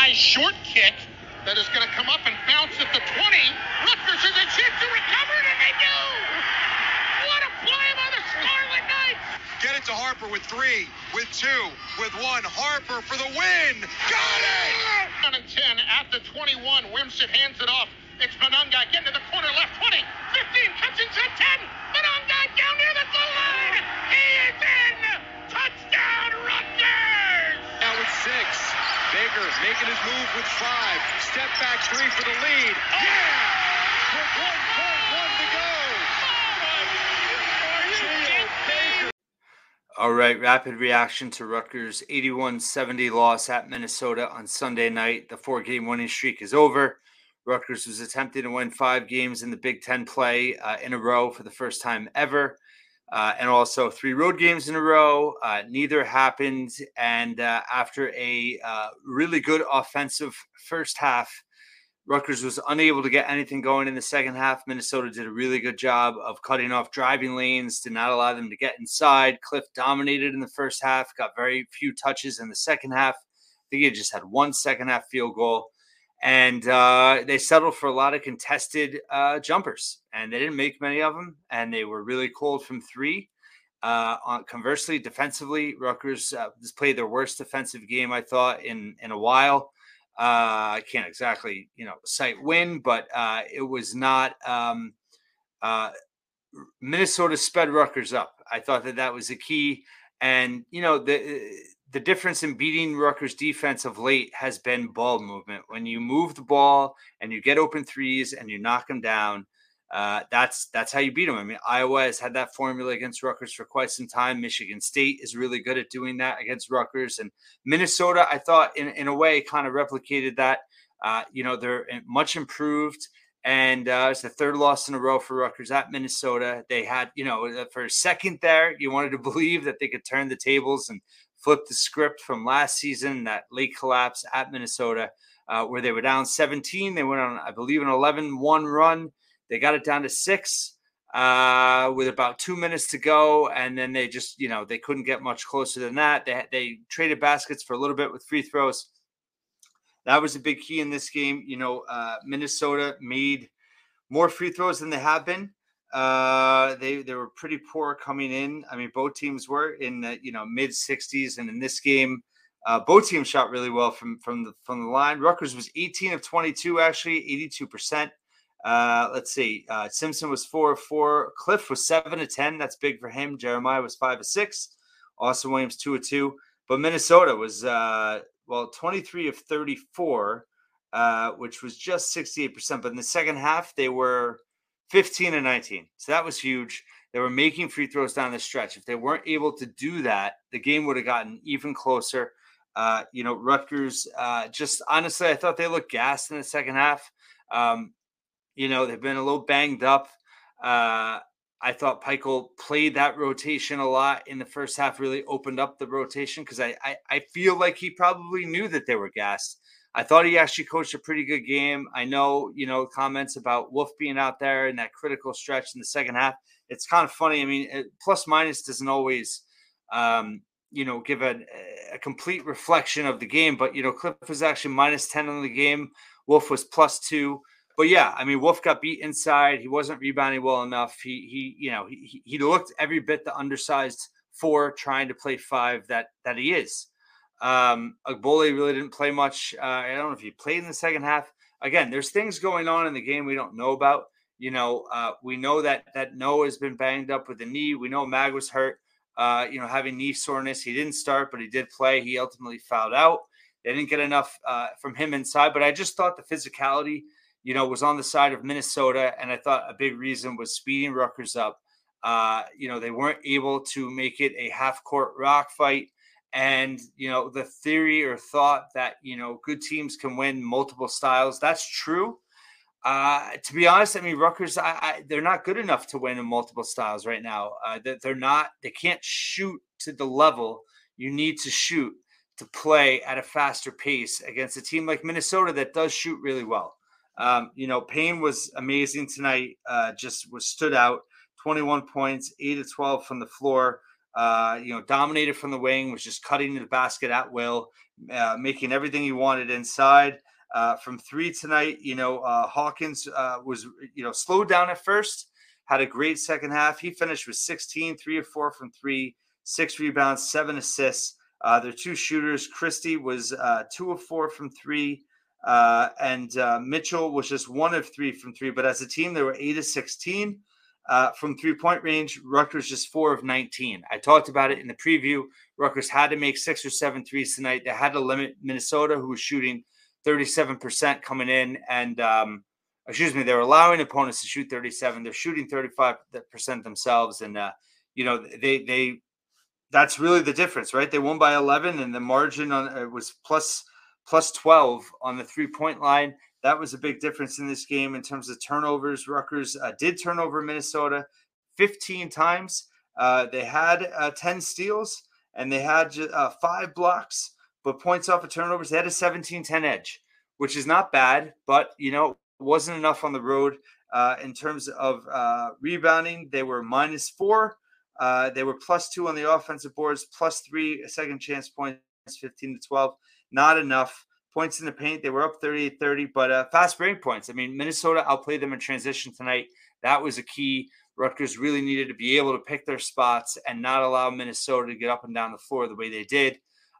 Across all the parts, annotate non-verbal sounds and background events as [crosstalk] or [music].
high short kick that is going to come up and bounce at the 20. Rutgers has a chance to recover it, and they do! What a play by the Scarlet Knights! Get it to Harper with three, with two, with one. Harper for the win! Got it! Down and 10 at the 21. Wimsatt hands it off. It's Monangai getting to the corner left. 20, 15, cuts inside 10. Monangai down near the goal line. He is in! Making his move with five. Step back three for the lead. Yeah! With 1.1 to go. All right, rapid reaction to Rutgers' 81 70 loss at Minnesota on Sunday night. The four game winning streak is over. Rutgers was attempting to win five games in the Big Ten play uh, in a row for the first time ever, uh, and also three road games in a row. Uh, neither happened. And uh, after a uh, really good offensive first half, Rutgers was unable to get anything going in the second half. Minnesota did a really good job of cutting off driving lanes, did not allow them to get inside. Cliff dominated in the first half, got very few touches in the second half. I think he just had one second half field goal. And uh, they settled for a lot of contested uh, jumpers, and they didn't make many of them. And they were really cold from three. Uh, on, conversely, defensively, Rutgers uh, just played their worst defensive game I thought in in a while. Uh, I can't exactly, you know, cite win, but uh, it was not. Um, uh, Minnesota sped Rutgers up. I thought that that was the key, and you know the the difference in beating Rutgers defense of late has been ball movement. When you move the ball and you get open threes and you knock them down, uh, that's that's how you beat them. I mean, Iowa has had that formula against Rutgers for quite some time. Michigan State is really good at doing that against Rutgers, and Minnesota, I thought, in in a way, kind of replicated that. Uh, you know, they're much improved, and uh, it's the third loss in a row for Rutgers at Minnesota. They had, you know, uh, for a second there, you wanted to [laughs] believe that they could turn the tables and flip the script from last season, that late collapse at Minnesota, uh, where they were down 17. They went on, I believe, an 11 1 run. They got it down to six uh, with about two minutes to go. And then they just, you know, they couldn't get much closer than that. They, they traded baskets for a little bit with free throws. That was a big key in this game. You know, uh, Minnesota made more free throws than they have been. Uh, they they were pretty poor coming in. I mean, both teams were in the you know mid 60s, and in this game, uh, both teams shot really well from from the from the line. Rutgers was 18 of 22, actually 82 percent. Uh, let's see. Uh, Simpson was four of four. Cliff was seven of 10. That's big for him. Jeremiah was five of six. Austin Williams two of two. But Minnesota was uh, well 23 of 34, uh, which was just 68 percent. But in the second half, they were 15 and 19. So that was huge. They were making free throws down the stretch. If they weren't able to do that, the game would have gotten even closer. Uh, you know, Rutgers, uh, just honestly, I thought they looked gassed in the second half. Um, you know, they've been a little banged up. Uh, I thought Pikiell played that rotation a lot in the first half, really opened up the rotation because I, I, I feel like he probably knew that they were gassed. I thought he actually coached a pretty good game. I know, you know, comments about Wolf being out there in that critical stretch in the second half. It's kind of funny. I mean, it, plus minus doesn't always, um, you know, give a, a, complete reflection of the game. But you know, Cliff was actually minus ten on the game. Wolf was plus two. But yeah, I mean, Wolf got beat inside. He wasn't rebounding well enough. He he, you know, he he looked every bit the undersized four trying to play five that that he is. Um, Ogbole really didn't play much. Uh, I don't know if he played in the second half. Again, there's things going on in the game we don't know about. You know, uh, we know that that Noah has been banged up with the knee. We know Mag was hurt. Uh, you know, having knee soreness. He didn't start, but he did play. He ultimately fouled out. They didn't get enough uh, from him inside, but I just thought the physicality, you know, was on the side of Minnesota, and I thought a big reason was speeding Rutgers up. Uh, you know, they weren't able to make it a half court rock fight and you know the theory or thought that you know good teams can win multiple styles that's true. Uh, to be honest i mean Rutgers I, I, they're not good enough to win in multiple styles right now. Uh, they're not they can't shoot to the level you need to shoot to play at a faster pace against a team like minnesota that does shoot really well. Um, you know payne was amazing tonight uh, just was stood out 21 points 8 to 12 from the floor Uh, you know, dominated from the wing, was just cutting the basket at will, uh, making everything he wanted inside. Uh, from three tonight, you know, uh, Hawkins uh, was, you know, slowed down at first, had a great second half. He finished with 16, three or four from three, six rebounds, seven assists. Uh, their two shooters, Christie was uh, two of four from three, uh, and uh, Mitchell was just one of three from three. But as a team, they were eight of 16 uh, from three point range. Rutgers just four of 19. I talked about it in the preview. Rutgers had to make six or seven threes tonight. They had to limit Minnesota, who was shooting 37% coming in. And, um, excuse me, they're allowing opponents to shoot 37. They're shooting 35% themselves. And, uh, you know, they, they, that's really the difference, right? They won by 11 and the margin on it was plus, plus 12 on the three point line. That was a big difference in this game in terms of turnovers. Rutgers uh, did turn over Minnesota 15 times. Uh, they had uh, 10 steals and they had uh, five blocks, but points off of turnovers. They had a 17 10 edge, which is not bad, but, you know, wasn't enough on the road. Uh, in terms of rebounding, they were minus four. they were plus two on the offensive boards, plus three second chance points, 15 to 12. Not enough points in the paint. They were up 38 30, but uh, fast break points. I mean, Minnesota outplayed them in transition tonight. That was a key. Rutgers really needed to be able to pick their spots and not allow Minnesota to get up and down the floor the way they did.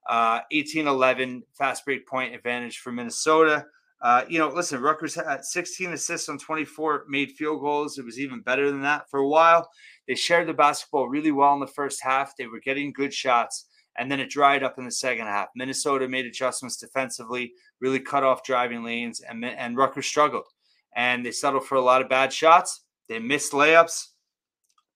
Uh, 18 11 fast break point advantage for Minnesota. Uh, you know, listen, Rutgers had 16 assists on 24 made field goals. It was even better than that for a while. They shared the basketball really well in the first half. They were getting good shots and then it dried up in the second half. Minnesota made adjustments defensively, really cut off driving lanes, and and Rutgers struggled, and they settled for a lot of bad shots. They missed layups.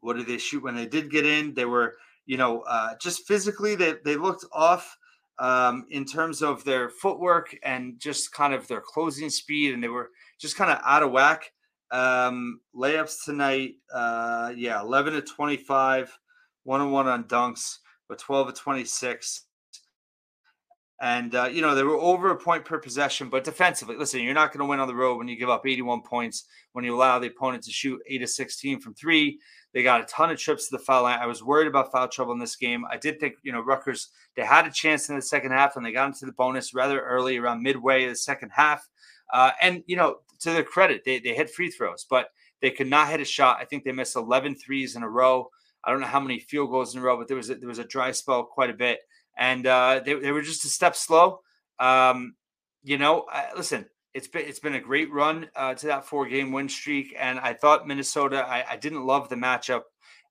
What did they shoot when they did get in? They were, you know, uh, just physically they they looked off um, in terms of their footwork and just kind of their closing speed, and they were just kind of out of whack. Um, layups tonight, uh, yeah, eleven to twenty-five, one on one on dunks but 12 of 26. And, uh, you know, they were over a point per possession, but defensively, listen, you're not going to win on the road when you give up 81 points, when you allow the opponent to shoot 8 of 16 from three. They got a ton of trips to the foul line. I was worried about foul trouble in this game. I did think, you know, Rutgers, they had a chance in the second half and they got into the bonus rather early, around midway of the second half. Uh, and, you know, to their credit, they, they hit free throws, but they could not hit a shot. I think they missed 11 threes in a row. I don't know how many field goals in a row, but there was a, there was a dry spell quite a bit, and uh, they they were just a step slow. Um, you know, I, listen, it's been it's been a great run uh, to that four game win streak, and I thought Minnesota. I, I didn't love the matchup,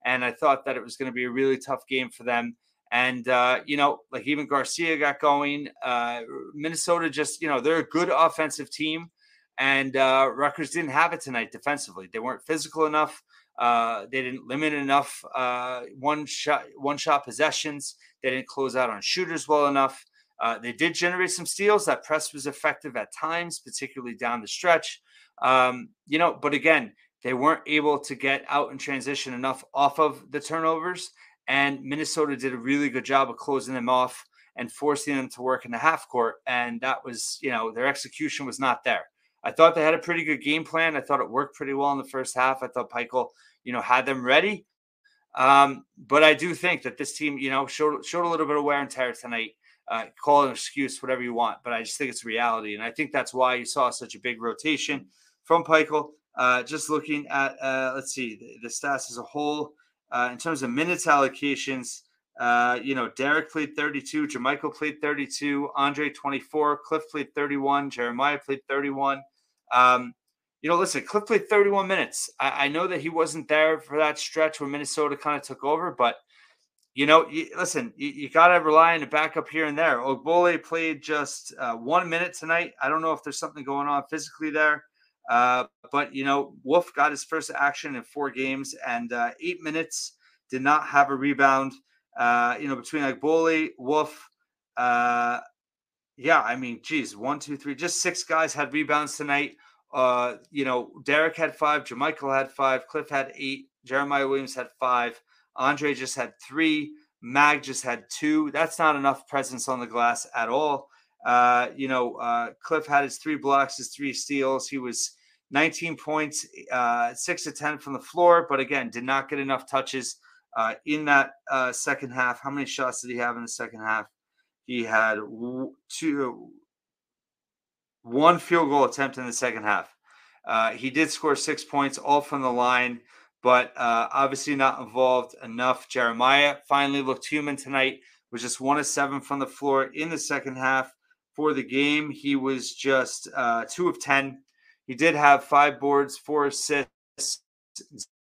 and I thought that it was going to be a really tough game for them. And uh, you know, like even Garcia got going. Uh, Minnesota just you know they're a good offensive team, and uh, Rutgers didn't have it tonight defensively. They weren't physical enough. Uh, they didn't limit enough uh, one shot one shot possessions. They didn't close out on shooters well enough. Uh, they did generate some steals. That press was effective at times, particularly down the stretch. Um, you know, but again, they weren't able to get out and transition enough off of the turnovers. And Minnesota did a really good job of closing them off and forcing them to work in the half court. And that was, you know, their execution was not there. I thought they had a pretty good game plan. I thought it worked pretty well in the first half. I thought Pikiell, you know, had them ready. Um, but I do think that this team, you know, showed showed a little bit of wear and tear tonight. Uh, call it an excuse, whatever you want, but I just think it's reality, and I think that's why you saw such a big rotation from Pikiell. Uh, just looking at, uh, let's see, the, the, stats as a whole uh, in terms of minutes allocations. Uh, you know, Derek played 32, Jamichael played 32, Andre 24, Cliff played 31, Jeremiah played 31. Um, you know, listen, Cliff played 31 minutes. I, I, know that he wasn't there for that stretch where Minnesota kind of took over, but you know, you, listen, you, you got to rely on the backup here and there. Ogbole played just uh, one minute tonight. I don't know if there's something going on physically there, uh, but you know, Wolf got his first action in four games and uh, eight minutes. Did not have a rebound. Uh, you know, between Ogbole, Wolf, uh, yeah, I mean, geez, one, two, three, just six guys had rebounds tonight. Uh, you know, Derek had five, Jamichael had five, Cliff had eight, Jeremiah Williams had five, Andre just had three, Mag just had two. That's not enough presence on the glass at all. Uh, you know, uh, Cliff had his three blocks, his three steals. He was 19 points, uh, six to 10 from the floor, but again, did not get enough touches uh, in that uh, second half. How many shots did he have in the second half? He had two, one field goal attempt in the second half. Uh, he did score six points, all from the line, but uh, obviously not involved enough. Jeremiah finally looked human tonight, was just one of seven from the floor in the second half. For the game, he was just uh, two of 10. He did have five boards, four assists,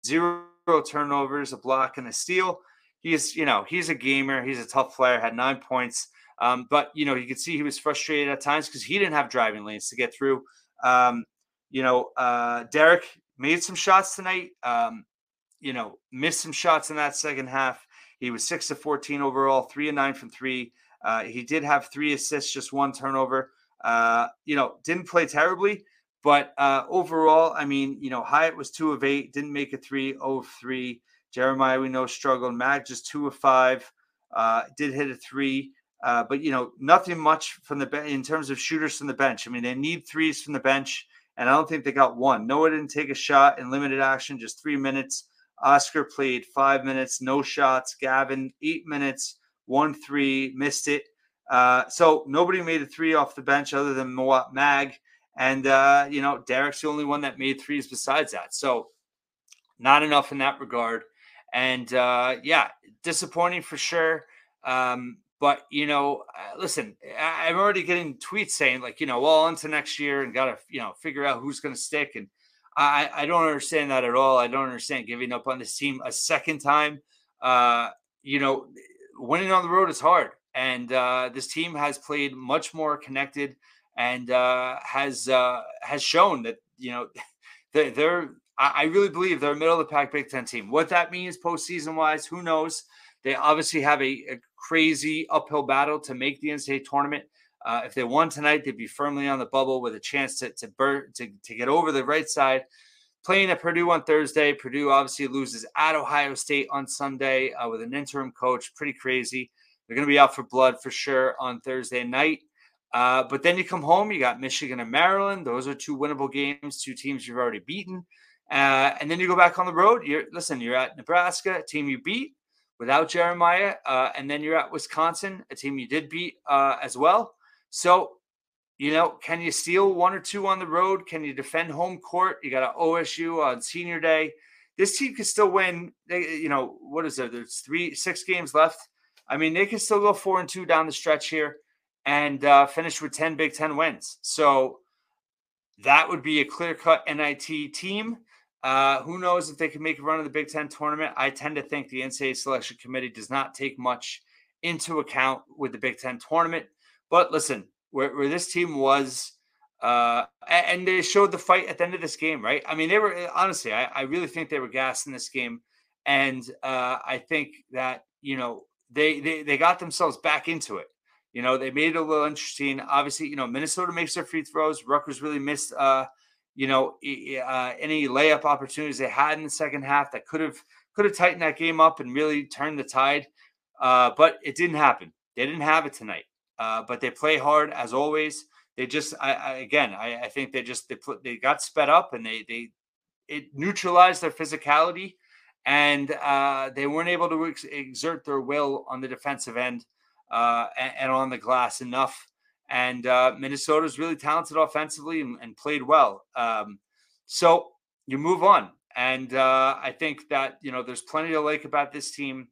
zero turnovers, a block, and a steal. He's, you know, he's a gamer. He's a tough player. Had nine points, um, but you know, you could see he was frustrated at times because he didn't have driving lanes to get through. Um, you know, uh, Derek made some shots tonight. Um, you know, missed some shots in that second half. He was six to fourteen overall, three and nine from three. Uh, he did have three assists, just one turnover. Uh, you know, didn't play terribly, but uh, overall, I mean, you know, Hyatt was two of eight, didn't make a three of three. Jeremiah, we know, struggled. Mag just two of five, uh, did hit a three. Uh, but you know, nothing much from the bench in terms of shooters from the bench. I mean, they need threes from the bench, and I don't think they got one. Noah didn't take a shot in limited action, just three minutes. Oscar played five minutes, no shots. Gavin eight minutes, one three, missed it. Uh, so nobody made a three off the bench other than Mawot Mag. And, uh, you know, Derek's the only one that made threes besides that. So not enough in that regard. And uh, yeah, disappointing for sure. Um, but, you know, uh, listen, I'm already getting tweets saying, like, you know, well, into next year and got to, you know, figure out who's going to stick. And I, I don't understand that at all. I don't understand giving up on this team a second time. Uh, you know, winning on the road is hard. And uh, this team has played much more connected and uh, has uh, has shown that you know [laughs] they're, they're I really believe they're a middle of the pack Big Ten team. What that means postseason wise, who knows? They obviously have a, a crazy uphill battle to make the NCAA tournament. Uh, if they won tonight, they'd be firmly on the bubble with a chance to to, burn, to to get over the right side. Playing at Purdue on Thursday, Purdue obviously loses at Ohio State on Sunday uh, with an interim coach. Pretty crazy. They're going to be out for blood for sure on Thursday night. Uh, but then you come home, you got Michigan and Maryland. Those are two winnable games, two teams you've already beaten. Uh, and then you go back on the road. You're listen, you're at Nebraska, a team you beat without Jeremiah, uh, and then you're at Wisconsin, a team you did beat uh, as well. So, you know, can you steal one or two on the road? Can you defend home court? You got an OSU on senior day. This team can still win. They, you know, what is there? There's three, six games left. I mean, they can still go four and two down the stretch here and uh, finished with 10 Big Ten wins. So that would be a clear cut NIT team. Uh, who knows if they can make a run of the Big Ten tournament? I tend to think the NCAA selection committee does not take much into account with the Big Ten tournament. But listen, where, where this team was, uh, and they showed the fight at the end of this game, right? I mean, they were honestly, I, I really think they were gassed in this game, and uh, I think that you know they, they they got themselves back into it. You know, they made it a little interesting. Obviously, you know, Minnesota makes their free throws. Rutgers really missed, uh, you know, uh, any layup opportunities they had in the second half that could have could have tightened that game up and really turned the tide. Uh, but it didn't happen. They didn't have it tonight. Uh, but they play hard as always. They just, I, I again, I, I, think they just they put they got sped up and they they it neutralized their physicality and uh, they weren't able to ex- exert their will on the defensive end uh, and, and, on the glass enough. And uh, Minnesota is really talented offensively and, and played well. Um, so you move on. And uh, I think that, you know, there's plenty to like about this team.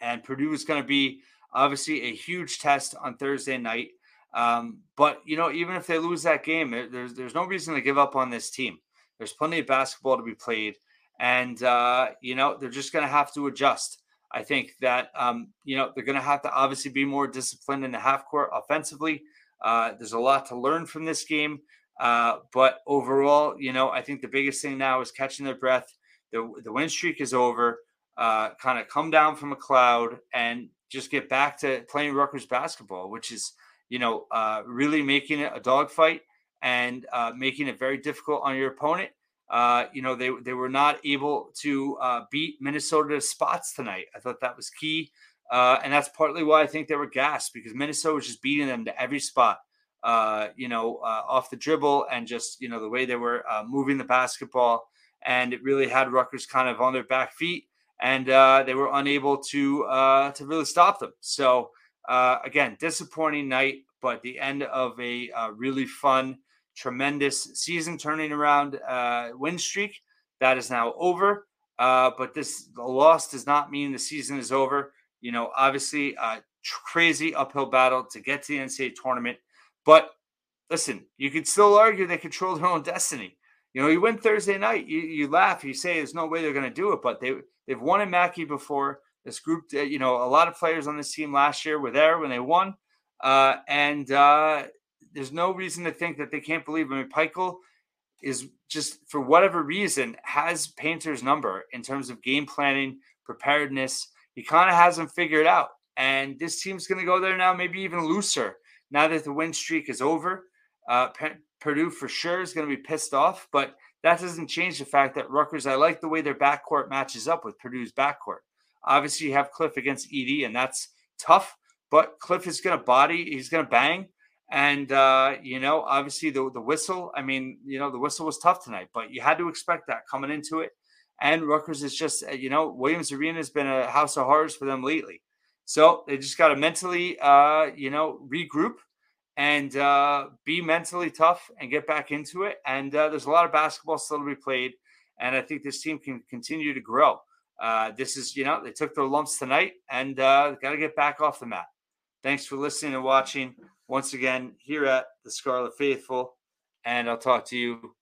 And Purdue is going to be obviously a huge test on Thursday night. Um, but, you know, even if they lose that game, there's, there's no reason to give up on this team. There's plenty of basketball to be played. And, uh, you know, they're just going to have to adjust. I think that um, you know they're going to have to obviously be more disciplined in the half court offensively. Uh, there's a lot to learn from this game, uh, but overall, you know, I think the biggest thing now is catching their breath. The the win streak is over. Uh, kind of come down from a cloud and just get back to playing Rutgers basketball, which is you know uh, really making it a dogfight and uh, making it very difficult on your opponent uh, you know, they they were not able to uh, beat Minnesota's spots tonight. I thought that was key, uh, and that's partly why I think they were gassed because Minnesota was just beating them to every spot. Uh, you know, uh, off the dribble and just you know the way they were uh, moving the basketball, and it really had Rutgers kind of on their back feet. and they were unable to to really stop them. So again, disappointing night, but the end of a really fun, tremendous season turning around uh, win streak that is now over. Uh, but this loss does not mean the season is over. You know, obviously, a crazy uphill battle to get to the NCAA tournament. But listen, you could still argue they control their own destiny. You know, you win Thursday night, you, you laugh, you say there's no way they're going to do it, but they they've won in Mackey before. This group, uh, you know, a lot of players on this team last year were there when they won, uh, and uh, there's no reason to think that they can't believe. I mean, Pikiell is just for whatever reason has Painter's number in terms of game planning, preparedness. He kind of has them figured out, and this team's going to go there now, maybe even looser now that the win streak is over. Uh, Purdue for sure is going to be pissed off, but that doesn't change the fact that Rutgers, I like the way their backcourt matches up with Purdue's backcourt. Obviously, you have Cliff against Edey, and that's tough, but Cliff is going to body, he's going to bang. And, uh, you know, obviously the, the whistle, I mean, you know, the whistle was tough tonight, but you had to expect that coming into it. And Rutgers is just, uh, you know, Williams Arena has been a house of horrors for them lately. So they just got to mentally, uh, you know, regroup and uh, be mentally tough and get back into it. And uh, there's a lot of basketball still to be played, and I think this team can continue to grow. Uh, this is, you know, they took their lumps tonight and uh, got to get back off the mat. Thanks for listening and watching once again here at the Scarlet Faithful, and I'll talk to you